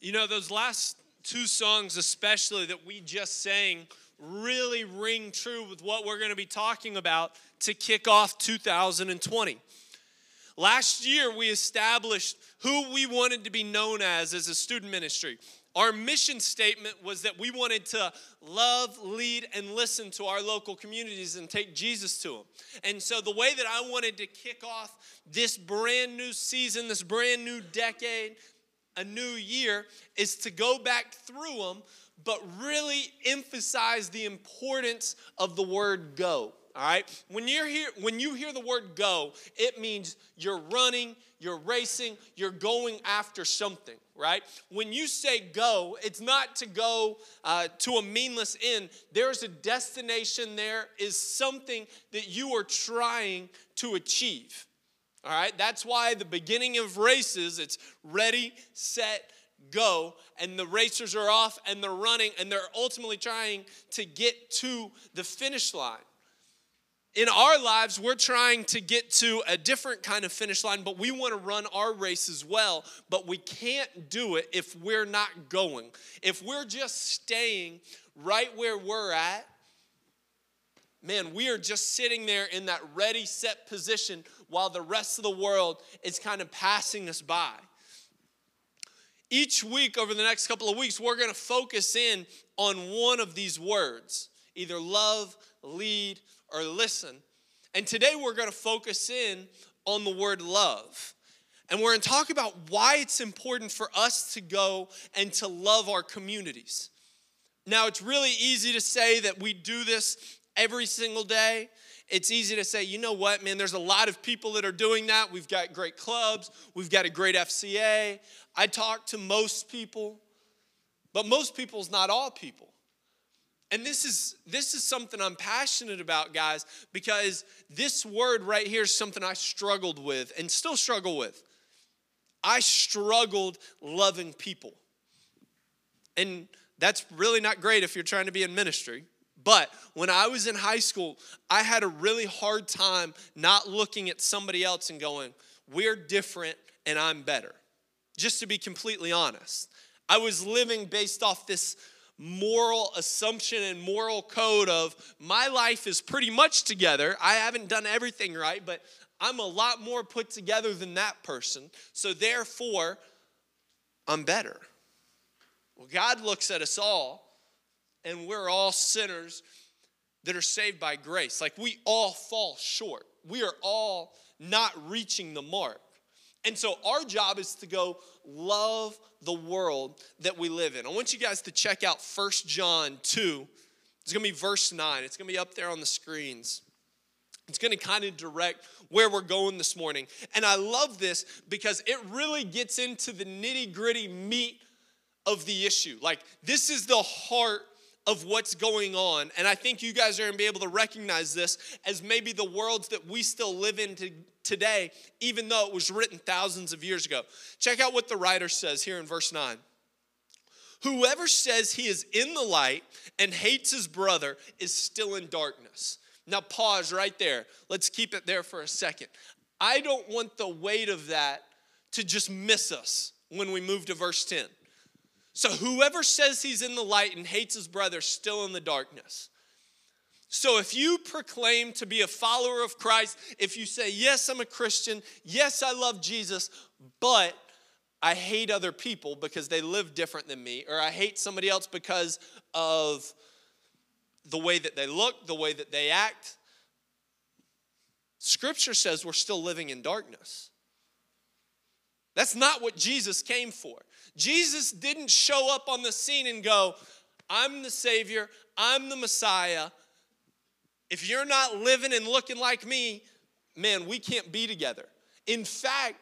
You know, those last two songs, especially that we just sang, really ring true with what we're going to be talking about to kick off 2020. Last year, we established who we wanted to be known as as a student ministry. Our mission statement was that we wanted to love, lead, and listen to our local communities and take Jesus to them. And so, the way that I wanted to kick off this brand new season, this brand new decade, a new year, is to go back through them, but really emphasize the importance of the word go. All right? When you're here, when you hear the word go, it means you're running, you're racing, you're going after something, right? When you say go, it's not to go uh, to a meaningless end. There's a destination, there is something that you are trying to achieve. All right? That's why the beginning of races, it's ready, set, go, and the racers are off and they're running and they're ultimately trying to get to the finish line in our lives, we're trying to get to a different kind of finish line, but we want to run our race as well. But we can't do it if we're not going. If we're just staying right where we're at, man, we are just sitting there in that ready, set position while the rest of the world is kind of passing us by. Each week over the next couple of weeks, we're going to focus in on one of these words either love, lead, or listen. And today we're going to focus in on the word love. And we're going to talk about why it's important for us to go and to love our communities. Now, it's really easy to say that we do this every single day. It's easy to say, you know what, man, there's a lot of people that are doing that. We've got great clubs, we've got a great FCA. I talk to most people, but most people is not all people. And this is this is something I'm passionate about, guys, because this word right here is something I struggled with and still struggle with. I struggled loving people. And that's really not great if you're trying to be in ministry. But when I was in high school, I had a really hard time not looking at somebody else and going, we're different and I'm better. Just to be completely honest, I was living based off this moral assumption and moral code of my life is pretty much together. I haven't done everything right, but I'm a lot more put together than that person. So therefore, I'm better. Well, God looks at us all, and we're all sinners that are saved by grace. Like we all fall short. We are all not reaching the mark. And so our job is to go love the world that we live in. I want you guys to check out First John 2. It's going to be verse 9. It's going to be up there on the screens. It's going to kind of direct where we're going this morning. And I love this because it really gets into the nitty gritty meat of the issue. Like, this is the heart of what's going on. And I think you guys are going to be able to recognize this as maybe the worlds that we still live in to, today, even though it was written thousands of years ago. Check out what the writer says here in verse 9. Whoever says he is in the light and hates his brother is still in darkness. Now, pause right there. Let's keep it there for a second. I don't want the weight of that to just miss us when we move to verse 10. So, whoever says he's in the light and hates his brother still in the darkness. So, if you proclaim to be a follower of Christ, if you say, Yes, I'm a Christian, yes, I love Jesus, but I hate other people because they live different than me, or I hate somebody else because of the way that they look, the way that they act, Scripture says we're still living in darkness. That's not what Jesus came for. Jesus didn't show up on the scene and go, I'm the Savior, I'm the Messiah, if you're not living and looking like me, man, we can't be together. In fact,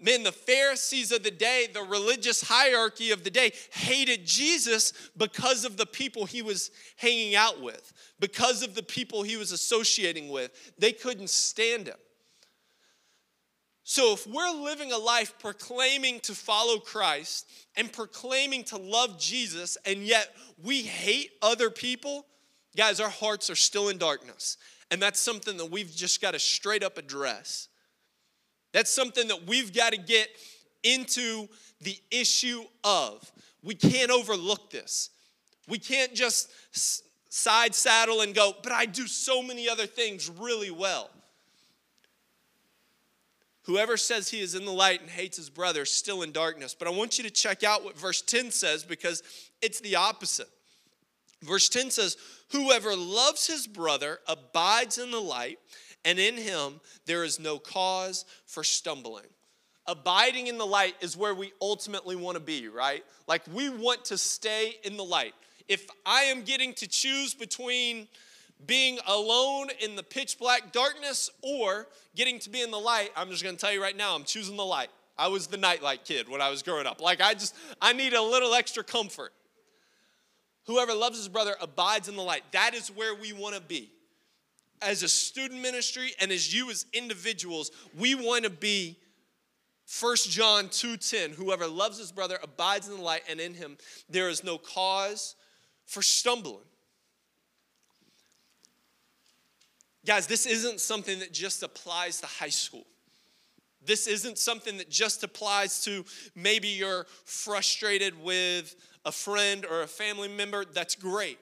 man, the Pharisees of the day, the religious hierarchy of the day, hated Jesus because of the people he was hanging out with, because of the people he was associating with. They couldn't stand him. So, if we're living a life proclaiming to follow Christ and proclaiming to love Jesus, and yet we hate other people, Guys, our hearts are still in darkness. And that's something that we've just got to straight up address. That's something that we've got to get into the issue of. We can't overlook this. We can't just side saddle and go, but I do so many other things really well. Whoever says he is in the light and hates his brother is still in darkness. But I want you to check out what verse 10 says because it's the opposite. Verse 10 says, Whoever loves his brother abides in the light, and in him there is no cause for stumbling. Abiding in the light is where we ultimately want to be, right? Like we want to stay in the light. If I am getting to choose between being alone in the pitch black darkness or getting to be in the light, I'm just gonna tell you right now, I'm choosing the light. I was the nightlight kid when I was growing up. Like, I just, I need a little extra comfort. Whoever loves his brother abides in the light. That is where we wanna be. As a student ministry and as you as individuals, we wanna be 1 John 2:10 whoever loves his brother abides in the light and in him there is no cause for stumbling. Guys, this isn't something that just applies to high school. This isn't something that just applies to maybe you're frustrated with a friend or a family member. That's great.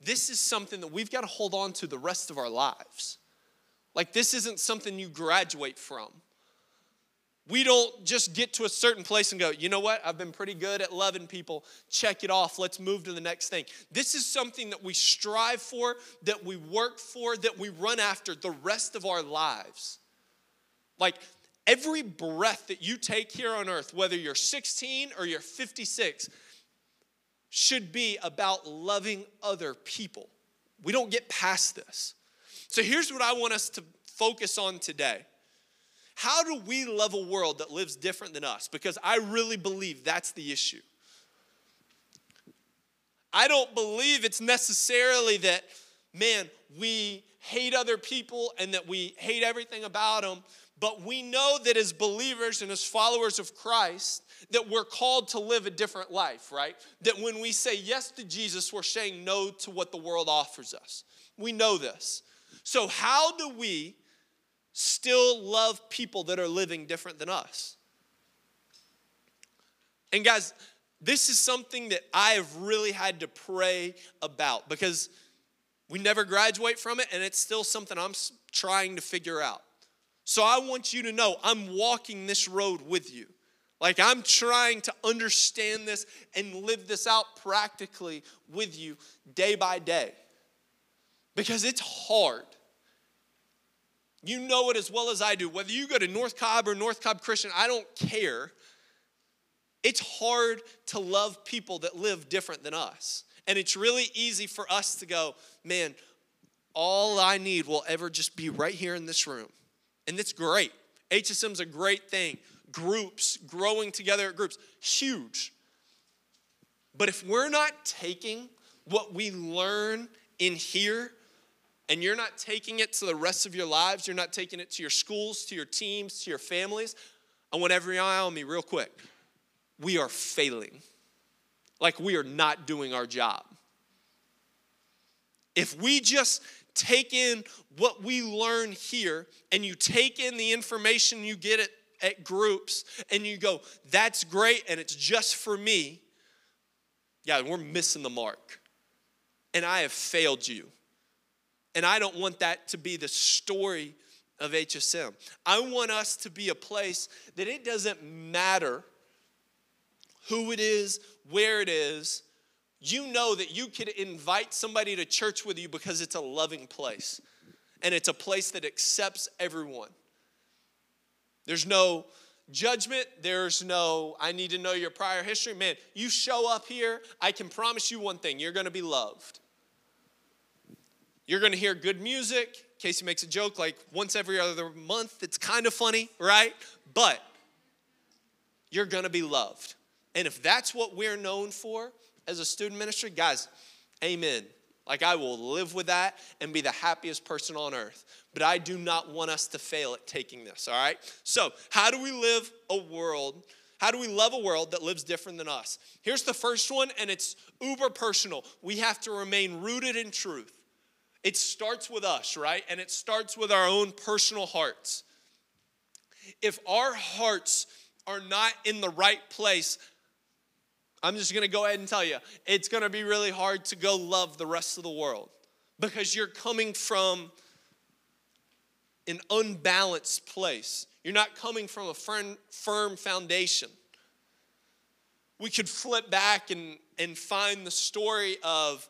This is something that we've got to hold on to the rest of our lives. Like, this isn't something you graduate from. We don't just get to a certain place and go, you know what? I've been pretty good at loving people. Check it off. Let's move to the next thing. This is something that we strive for, that we work for, that we run after the rest of our lives. Like every breath that you take here on earth, whether you're 16 or you're 56, should be about loving other people. We don't get past this. So here's what I want us to focus on today. How do we love a world that lives different than us? Because I really believe that's the issue. I don't believe it's necessarily that, man, we hate other people and that we hate everything about them, but we know that as believers and as followers of Christ, that we're called to live a different life, right? That when we say yes to Jesus, we're saying no to what the world offers us. We know this. So, how do we still love people that are living different than us. And guys, this is something that I have really had to pray about because we never graduate from it and it's still something I'm trying to figure out. So I want you to know I'm walking this road with you. Like I'm trying to understand this and live this out practically with you day by day because it's hard. You know it as well as I do. Whether you go to North Cobb or North Cobb Christian, I don't care. It's hard to love people that live different than us. And it's really easy for us to go, man, all I need will ever just be right here in this room. And it's great. HSM's a great thing. Groups, growing together at groups, huge. But if we're not taking what we learn in here and you're not taking it to the rest of your lives, you're not taking it to your schools, to your teams, to your families, I want every eye on me real quick. We are failing. Like we are not doing our job. If we just take in what we learn here and you take in the information you get at, at groups and you go, that's great and it's just for me, yeah, we're missing the mark. And I have failed you. And I don't want that to be the story of HSM. I want us to be a place that it doesn't matter who it is, where it is. You know that you could invite somebody to church with you because it's a loving place and it's a place that accepts everyone. There's no judgment. There's no, I need to know your prior history. Man, you show up here, I can promise you one thing you're gonna be loved. You're going to hear good music. Casey makes a joke like once every other month. It's kind of funny, right? But you're going to be loved. And if that's what we're known for as a student ministry, guys, amen. Like I will live with that and be the happiest person on earth. But I do not want us to fail at taking this, all right? So, how do we live a world? How do we love a world that lives different than us? Here's the first one, and it's uber personal. We have to remain rooted in truth. It starts with us, right? And it starts with our own personal hearts. If our hearts are not in the right place, I'm just gonna go ahead and tell you, it's gonna be really hard to go love the rest of the world because you're coming from an unbalanced place. You're not coming from a firm, firm foundation. We could flip back and, and find the story of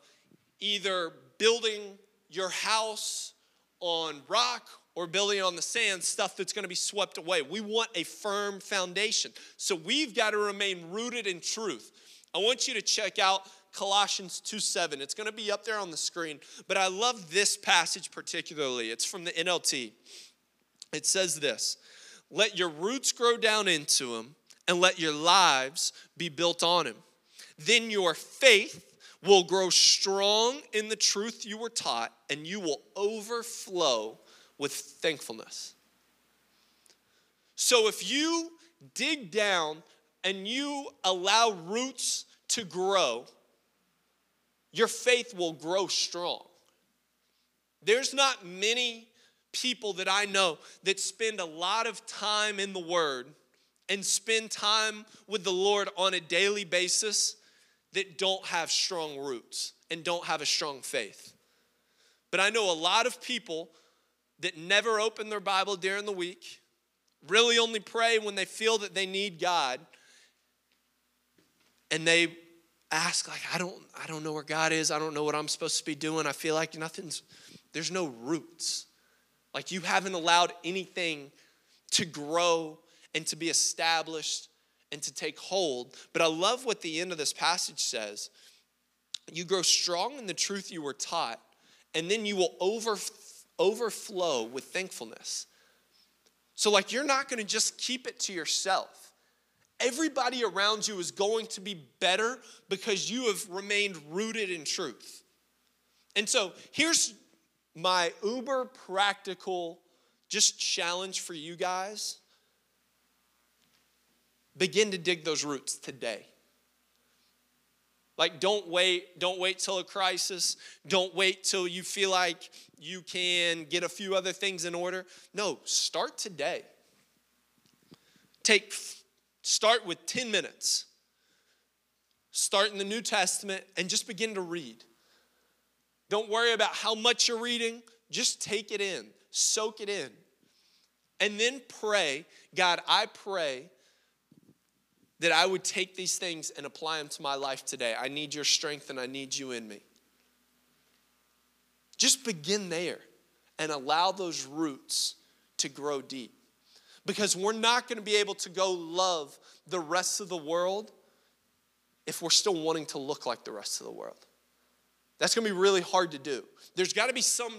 either building your house on rock or building on the sand, stuff that's going to be swept away. We want a firm foundation. So we've got to remain rooted in truth. I want you to check out Colossians 2 7. It's going to be up there on the screen, but I love this passage particularly. It's from the NLT. It says this Let your roots grow down into him, and let your lives be built on him. Then your faith will grow strong in the truth you were taught, and you will overflow with thankfulness. So if you dig down and you allow roots to grow, your faith will grow strong. There's not many people that I know that spend a lot of time in the Word and spend time with the Lord on a daily basis that don't have strong roots and don't have a strong faith. But I know a lot of people that never open their Bible during the week, really only pray when they feel that they need God, and they ask like I don't I don't know where God is. I don't know what I'm supposed to be doing. I feel like nothing's there's no roots. Like you haven't allowed anything to grow and to be established and to take hold. But I love what the end of this passage says. You grow strong in the truth you were taught, and then you will over, overflow with thankfulness. So, like, you're not gonna just keep it to yourself. Everybody around you is going to be better because you have remained rooted in truth. And so, here's my uber practical just challenge for you guys begin to dig those roots today. Like don't wait don't wait till a crisis. Don't wait till you feel like you can get a few other things in order. No start today. Take start with 10 minutes. Start in the new testament and just begin to read. Don't worry about how much you're reading, just take it in, soak it in. And then pray, God, I pray that I would take these things and apply them to my life today. I need your strength and I need you in me. Just begin there and allow those roots to grow deep. Because we're not going to be able to go love the rest of the world if we're still wanting to look like the rest of the world. That's going to be really hard to do. There's got to be some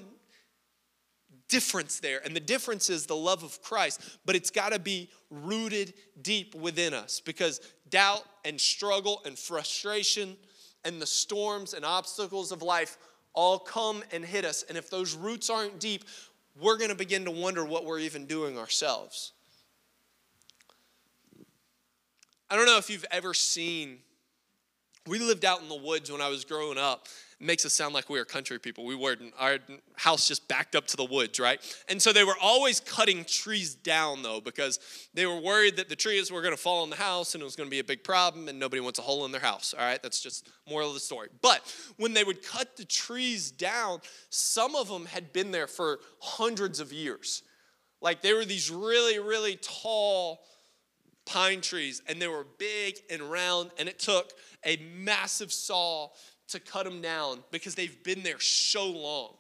difference there. And the difference is the love of Christ, but it's got to be rooted deep within us because doubt and struggle and frustration and the storms and obstacles of life all come and hit us. And if those roots aren't deep, we're going to begin to wonder what we're even doing ourselves. I don't know if you've ever seen, we lived out in the woods when I was growing up It makes us sound like we were country people. We weren't. Our house just backed up to the woods, right? And so they were always cutting trees down, though, because they were worried that the trees were going to fall on the house and it was going to be a big problem and nobody wants a hole in their house, all right? That's just moral of the story. But when they would cut the trees down, some of them had been there for hundreds of years. Like they were these really, really tall pine trees and they were big and round and it took a massive saw to cut them down because they've been there so long.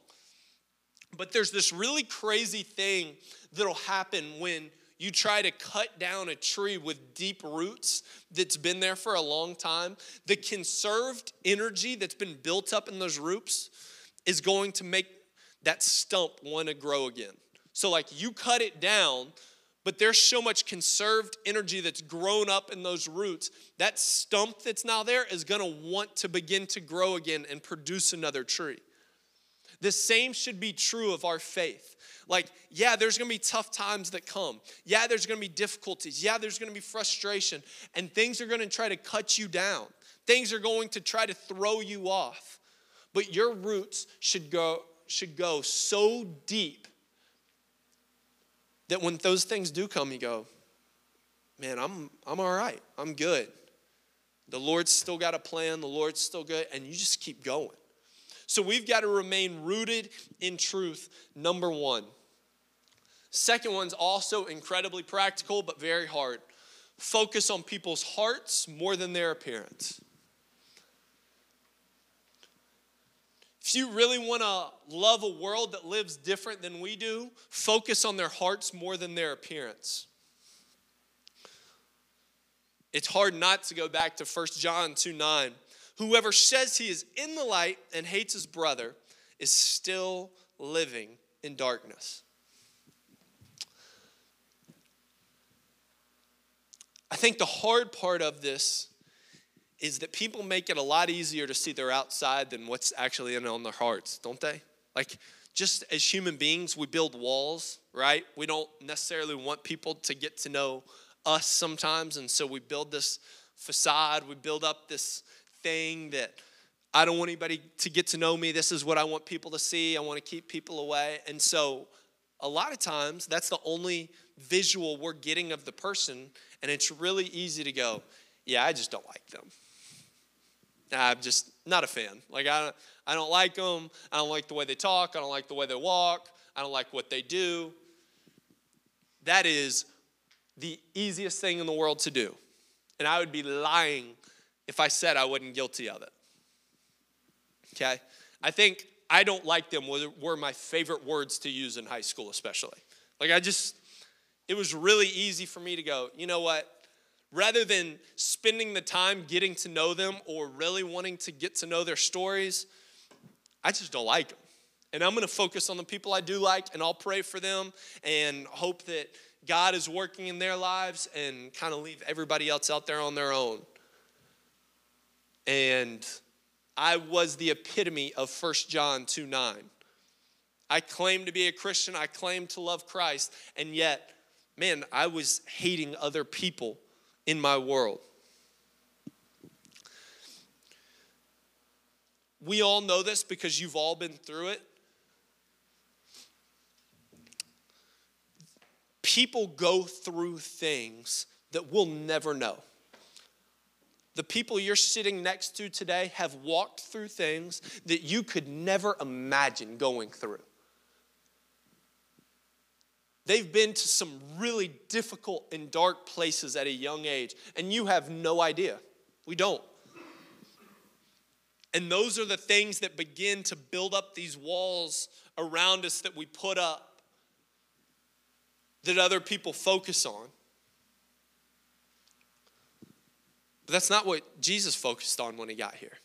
But there's this really crazy thing that'll happen when you try to cut down a tree with deep roots that's been there for a long time. The conserved energy that's been built up in those roots is going to make that stump want to grow again. So, like, you cut it down, but there's so much conserved energy that's grown up in those roots. That stump that's now there is gonna want to begin to grow again and produce another tree. The same should be true of our faith. Like, yeah, there's gonna be tough times that come. Yeah, there's gonna be difficulties. Yeah, there's gonna be frustration. And things are gonna try to cut you down, things are going to try to throw you off. But your roots should go, should go so deep that when those things do come, you go, man, I'm, I'm all right. I'm good. The Lord's still got a plan. The Lord's still good. And you just keep going. So we've got to remain rooted in truth, number one. Second one's also incredibly practical, but very hard. Focus on people's hearts more than their appearance. If you really want to love a world that lives different than we do, focus on their hearts more than their appearance. It's hard not to go back to 1 John 2 9. Whoever says he is in the light and hates his brother is still living in darkness. I think the hard part of this is that people make it a lot easier to see their outside than what's actually in on their hearts, don't they? Like, just as human beings, we build walls, right? We don't necessarily want people to get to know us sometimes. And so we build this facade, we build up this thing that I don't want anybody to get to know me. This is what I want people to see. I want to keep people away. And so a lot of times that's the only visual we're getting of the person. And it's really easy to go, yeah, I just don't like them. I'm just not a fan. Like, I, I don't like them. I don't like the way they talk. I don't like the way they walk. I don't like what they do. That is the easiest thing in the world to do. And I would be lying if I said I wasn't guilty of it. Okay? I think I don't like them were my favorite words to use in high school, especially. Like, I just, it was really easy for me to go, you know what? Rather than spending the time getting to know them or really wanting to get to know their stories, I just don't like them. And I'm gonna focus on the people I do like, and I'll pray for them and hope that God is working in their lives and kind of leave everybody else out there on their own. And I was the epitome of 1 John 2 9. I claimed to be a Christian, I claimed to love Christ, and yet, man, I was hating other people in my world. We all know this because you've all been through it. people go through things that we'll never know. The people you're sitting next to today have walked through things that you could never imagine going through. They've been to some really difficult and dark places at a young age, and you have no idea. We don't. And those are the things that begin to build up these walls around us that we put up that other people focus on. But that's not what Jesus focused on when he got here.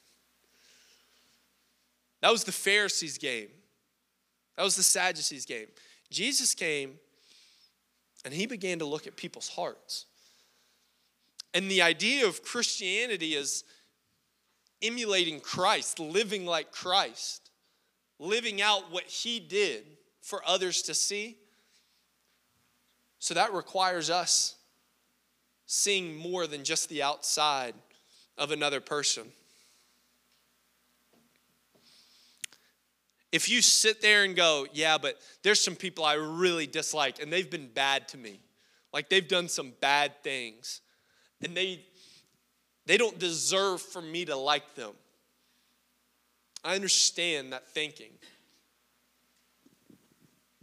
That was the Pharisees' game. That was the Sadducees' game. Jesus came and he began to look at people's hearts. And the idea of Christianity is emulating Christ, living like Christ, living out what he did for others to see. So that requires us seeing more than just the outside of another person. If you sit there and go, yeah, but there's some people I really dislike and they've been bad to me, like they've done some bad things, and they they don't deserve for me to like them. I understand that thinking.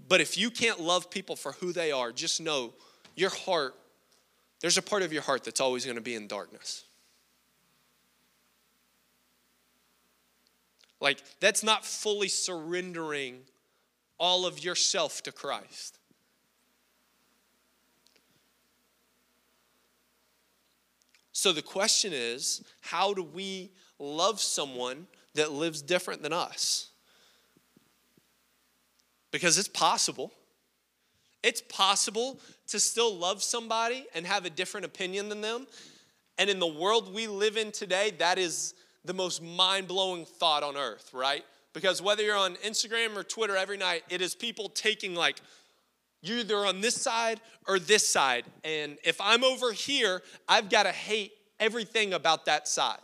But if you can't love people for who they are, just know your heart, there's a part of your heart that's always going to be in darkness. Like, that's not fully surrendering all of yourself to Christ. So the question is how do we love someone that lives different than us? because it's possible. It's possible to still love somebody and have a different opinion than them. And in the world we live in today, that is the most mind blowing thought on earth, right? Because whether you're on Instagram or Twitter every night, it is people taking like, you're either on this side or this side. And if I'm over here, I've got to hate everything about that side.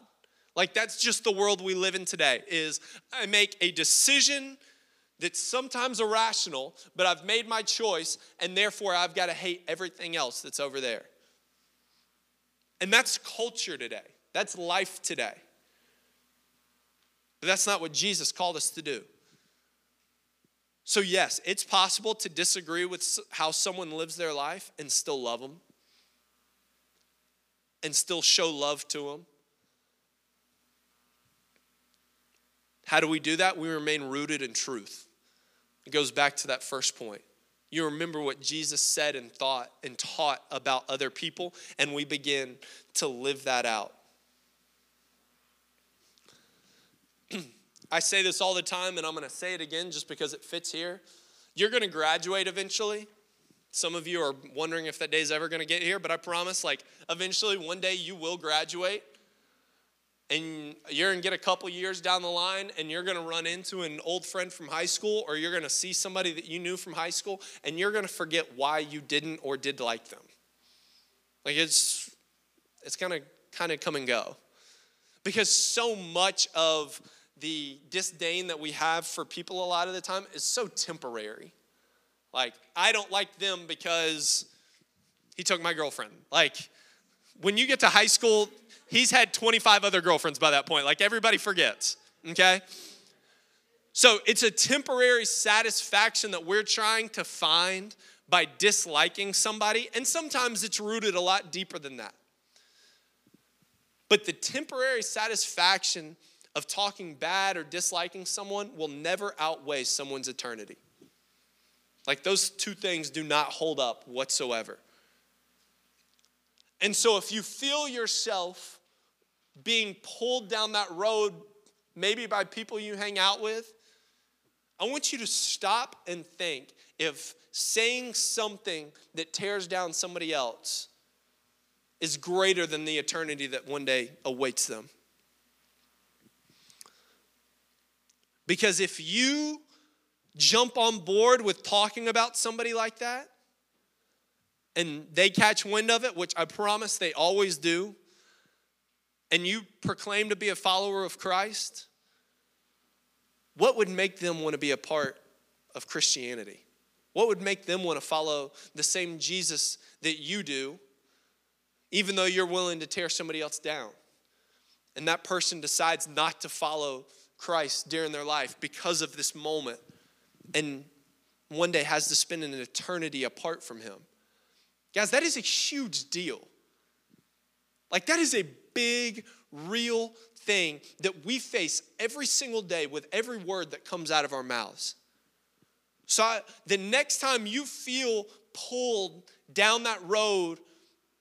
Like that's just the world we live in today is I make a decision that's sometimes irrational, but I've made my choice, and therefore I've got to hate everything else that's over there. And that's culture today, that's life today. But that's not what Jesus called us to do. So, yes, it's possible to disagree with how someone lives their life and still love them and still show love to them. How do we do that? We remain rooted in truth. It goes back to that first point. You remember what Jesus said and thought and taught about other people, and we begin to live that out. I say this all the time, and I'm going to say it again just because it fits here. You're going to graduate eventually. Some of you are wondering if that day's ever going to get here, but I promise, like, eventually one day you will graduate and you're going to get a couple years down the line and you're going to run into an old friend from high school or you're going to see somebody that you knew from high school and you're going to forget why you didn't or did like them like it's it's going to kind of come and go because so much of the disdain that we have for people a lot of the time is so temporary like i don't like them because he took my girlfriend like when you get to high school he's had 25 other girlfriends by that point. Like everybody forgets, okay? So it's a temporary satisfaction that we're trying to find by disliking somebody, and sometimes it's rooted a lot deeper than that. But the temporary satisfaction of talking bad or disliking someone will never outweigh someone's eternity. Like those two things do not hold up whatsoever. And so if you feel yourself being pulled down that road, maybe by people you hang out with, I want you to stop and think if saying something that tears down somebody else is greater than the eternity that one day awaits them. Because if you jump on board with talking about somebody like that, and they catch wind of it, which I promise they always do, and you proclaim to be a follower of Christ, what would make them want to be a part of Christianity? What would make them want to follow the same Jesus that you do, even though you're willing to tear somebody else down? And that person decides not to follow Christ during their life because of this moment and one day has to spend an eternity apart from Him. Guys, that is a huge deal. Like, that is a big, real thing that we face every single day with every word that comes out of our mouths. So, I, the next time you feel pulled down that road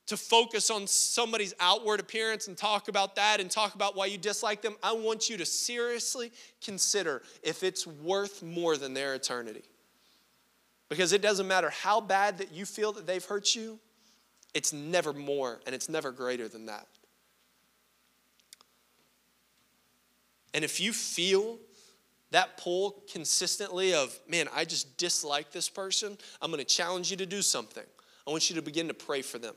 to focus on somebody's outward appearance and talk about that and talk about why you dislike them, I want you to seriously consider if it's worth more than their eternity. Because it doesn't matter how bad that you feel that they've hurt you, it's never more and it's never greater than that. And if you feel that pull consistently of, man, I just dislike this person, I'm to challenge you to do something. I want you to begin to pray for them.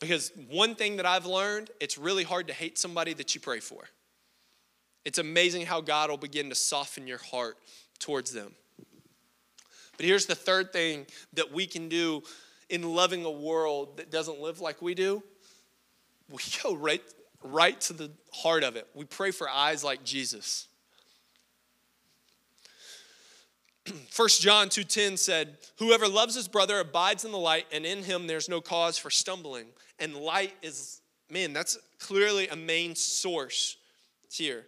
Because one thing that I've learned, it's really hard to hate somebody that you pray for. It's amazing how God will begin to soften your heart towards them. But here's the third thing that we can do in loving a world that doesn't live like we do. We go right right to the heart of it. We pray for eyes like Jesus. 1 John 2:10 said, "Whoever loves his brother abides in the light, and in him there's no cause for stumbling." And light is man, that's clearly a main source here.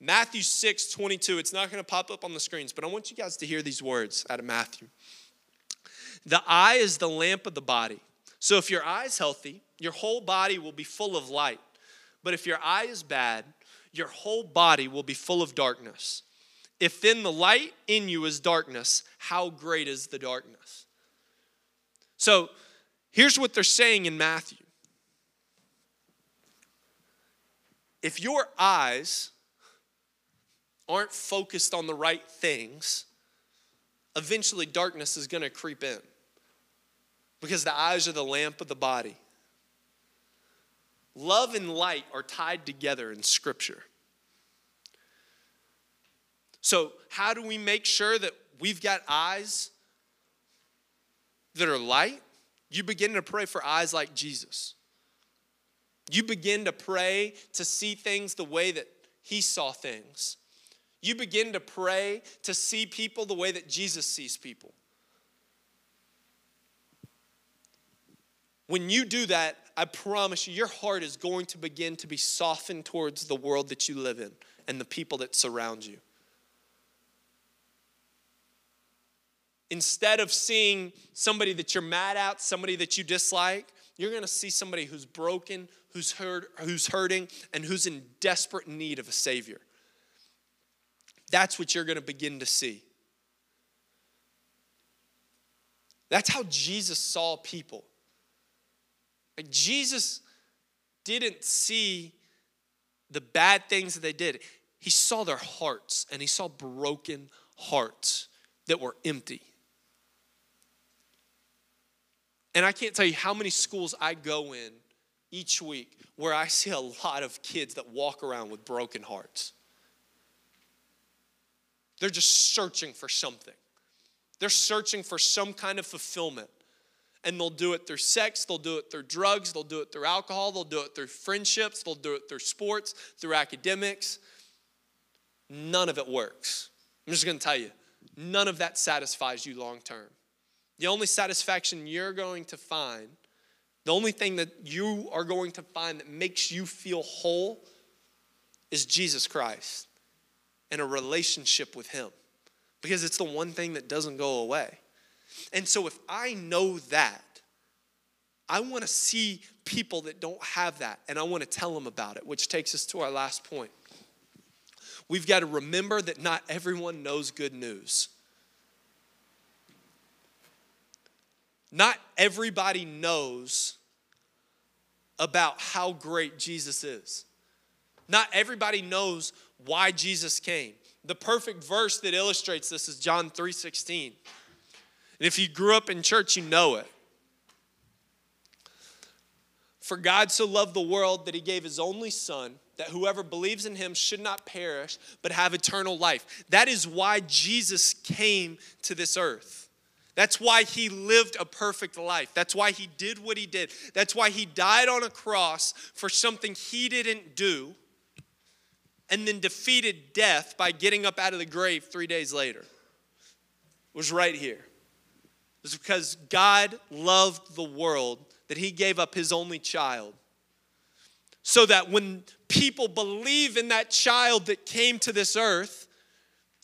Matthew 6, 22. It's not going to pop up on the screens, but I want you guys to hear these words out of Matthew. The eye is the lamp of the body. So if your eye is healthy, your whole body will be full of light. But if your eye is bad, your whole body will be full of darkness. If then the light in you is darkness, how great is the darkness? So here's what they're saying in Matthew. If your eyes aren't focused on the right things, eventually darkness is going to creep in because the eyes are the lamp of the body. Love and light are tied together in Scripture. So, how do we make sure that we've got eyes that are light? You begin to pray for eyes like Jesus. You begin to pray to see things the way that He saw things. You begin to pray to see people the way that Jesus sees people. When you do that, I promise you, your heart is going to begin to be softened towards the world that you live in and the people that surround you. Instead of seeing somebody that you're mad at, somebody that you dislike, you're going to see somebody who's broken, who's hurt, who's hurting, and who's in desperate need of a savior. That's what you're going to begin to see. That's how Jesus saw people. Like Jesus didn't see the bad things that they did. He saw their hearts and he saw broken hearts that were empty. And I can't tell you how many schools I go in each week where I see a lot of kids that walk around with broken hearts. They're just searching for something. They're searching for some kind of fulfillment. And they'll do it through sex, they'll do it through drugs, they'll do it through alcohol, they'll do it through friendships, they'll do it through sports, through academics. None of it works. I'm just gonna tell you, none of that satisfies you long term. The only satisfaction you're going to find, the only thing that you are going to find that makes you feel whole is Jesus Christ and a relationship with Him because it's the one thing that doesn't go away. And so if I know that, I want to see people that don't have that and I want to tell them about it, which takes us to our last point. We've got to remember that not everyone knows good news. Not everybody knows about how great Jesus is. Not everybody knows why Jesus came. The perfect verse that illustrates this is John 3:16. And if you grew up in church, you know it. For God so loved the world that he gave his only son that whoever believes in him should not perish but have eternal life. That is why Jesus came to this earth. That's why he lived a perfect life. That's why he did what he did. That's why he died on a cross for something he didn't do and then defeated death by getting up out of the grave three days later. It was right here. It was because God loved the world that he gave up his only child. So that when people believe in that child that came to this earth,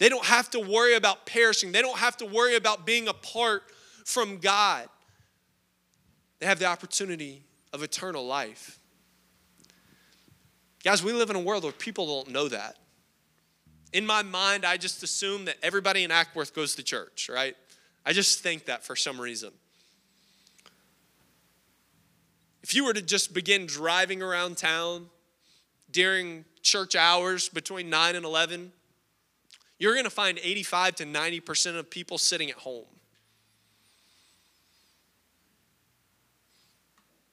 they don't have to worry about perishing. They don't have to worry about being apart from God. They have the opportunity of eternal life. Guys, we live in a world where people don't know that. In my mind, I just assume that everybody in Acworth goes to church, right? I just think that for some reason. If you were to just begin driving around town during church hours between 9 and 11, you're going to find 85 to 90% of people sitting at home.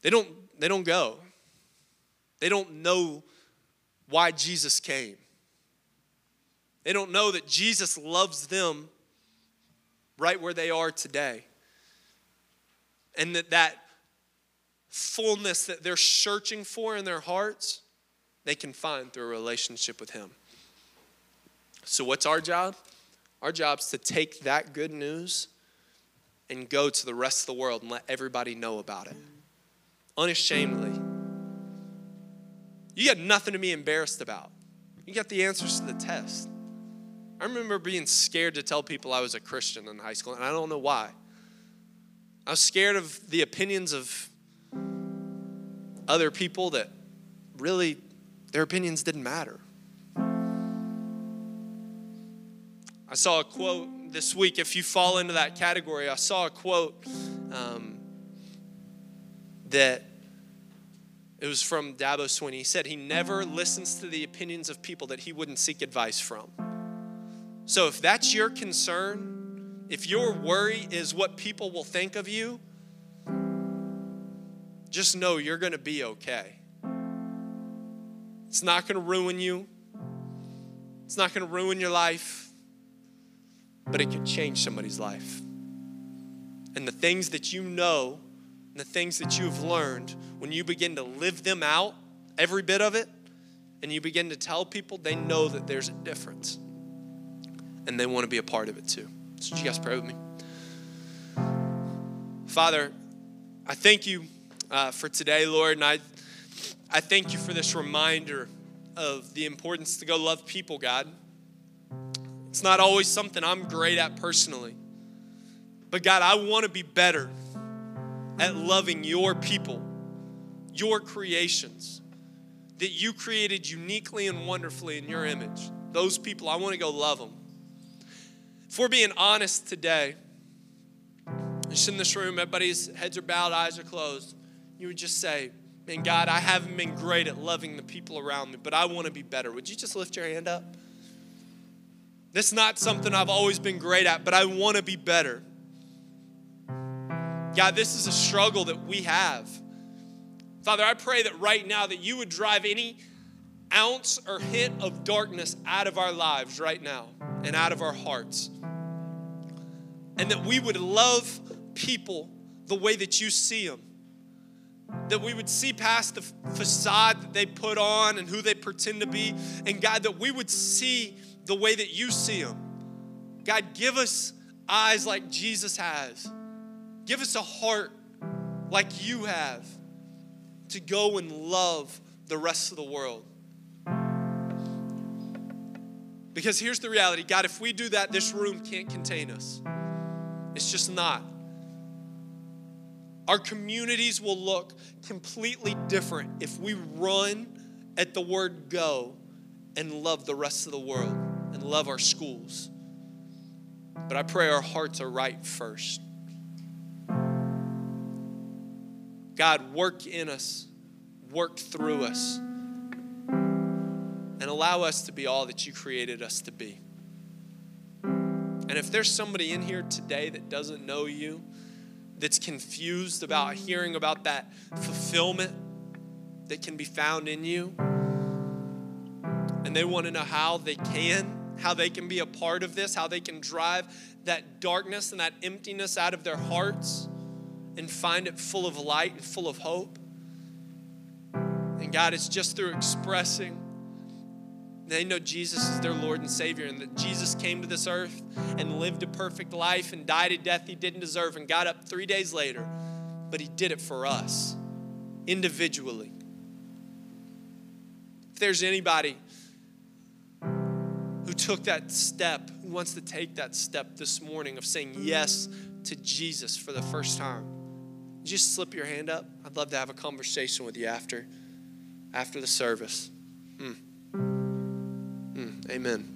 They don't, they don't go. They don't know why Jesus came. They don't know that Jesus loves them right where they are today. And that that fullness that they're searching for in their hearts, they can find through a relationship with Him. So, what's our job? Our job is to take that good news and go to the rest of the world and let everybody know about it unashamedly. You got nothing to be embarrassed about. You got the answers to the test. I remember being scared to tell people I was a Christian in high school, and I don't know why. I was scared of the opinions of other people that really, their opinions didn't matter. I saw a quote this week. If you fall into that category, I saw a quote um, that it was from Dabo Swinney. He said he never listens to the opinions of people that he wouldn't seek advice from. So if that's your concern, if your worry is what people will think of you, just know you're going to be okay. It's not going to ruin you. It's not going to ruin your life but it could change somebody's life. And the things that you know, and the things that you've learned, when you begin to live them out, every bit of it, and you begin to tell people, they know that there's a difference. And they want to be a part of it too. So, you guys pray with me? Father, I thank you uh, for today, Lord, and I, I thank you for this reminder of the importance to go love people, God. It's not always something I'm great at personally. But God, I want to be better at loving your people, your creations that you created uniquely and wonderfully in your image. Those people, I want to go love them. If we're being honest today, just in this room, everybody's heads are bowed, eyes are closed. You would just say, Man, God, I haven't been great at loving the people around me, but I want to be better. Would you just lift your hand up? This is not something I've always been great at, but I want to be better. God, this is a struggle that we have. Father, I pray that right now that you would drive any ounce or hint of darkness out of our lives right now and out of our hearts. And that we would love people the way that you see them. That we would see past the facade that they put on and who they pretend to be. And God, that we would see the way that you see them. God, give us eyes like Jesus has. Give us a heart like you have to go and love the rest of the world. Because here's the reality God, if we do that, this room can't contain us. It's just not. Our communities will look completely different if we run at the word go and love the rest of the world and love our schools. But I pray our hearts are right first. God, work in us, work through us, and allow us to be all that you created us to be. And if there's somebody in here today that doesn't know you, that's confused about hearing about that fulfillment that can be found in you, and they want to know how they can, how they can be a part of this, how they can drive that darkness and that emptiness out of their hearts and find it full of light and full of hope. And God, it's just through expressing they know Jesus is their Lord and Savior and that Jesus came to this earth and lived a perfect life and died a death he didn't deserve and got up three days later. But he did it for us individually. If there's anybody who took that step, who wants to take that step this morning of saying yes to Jesus for the first time, just slip your hand up. I'd love to have a conversation with you after, after the service. Mm. Mm. Amen.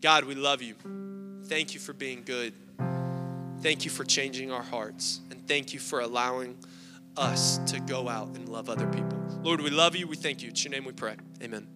God, we love you. Thank you for being good. Thank you for changing our hearts. And thank you for allowing us to go out and love other people. Lord, we love you. We thank you. It's your name we pray. Amen.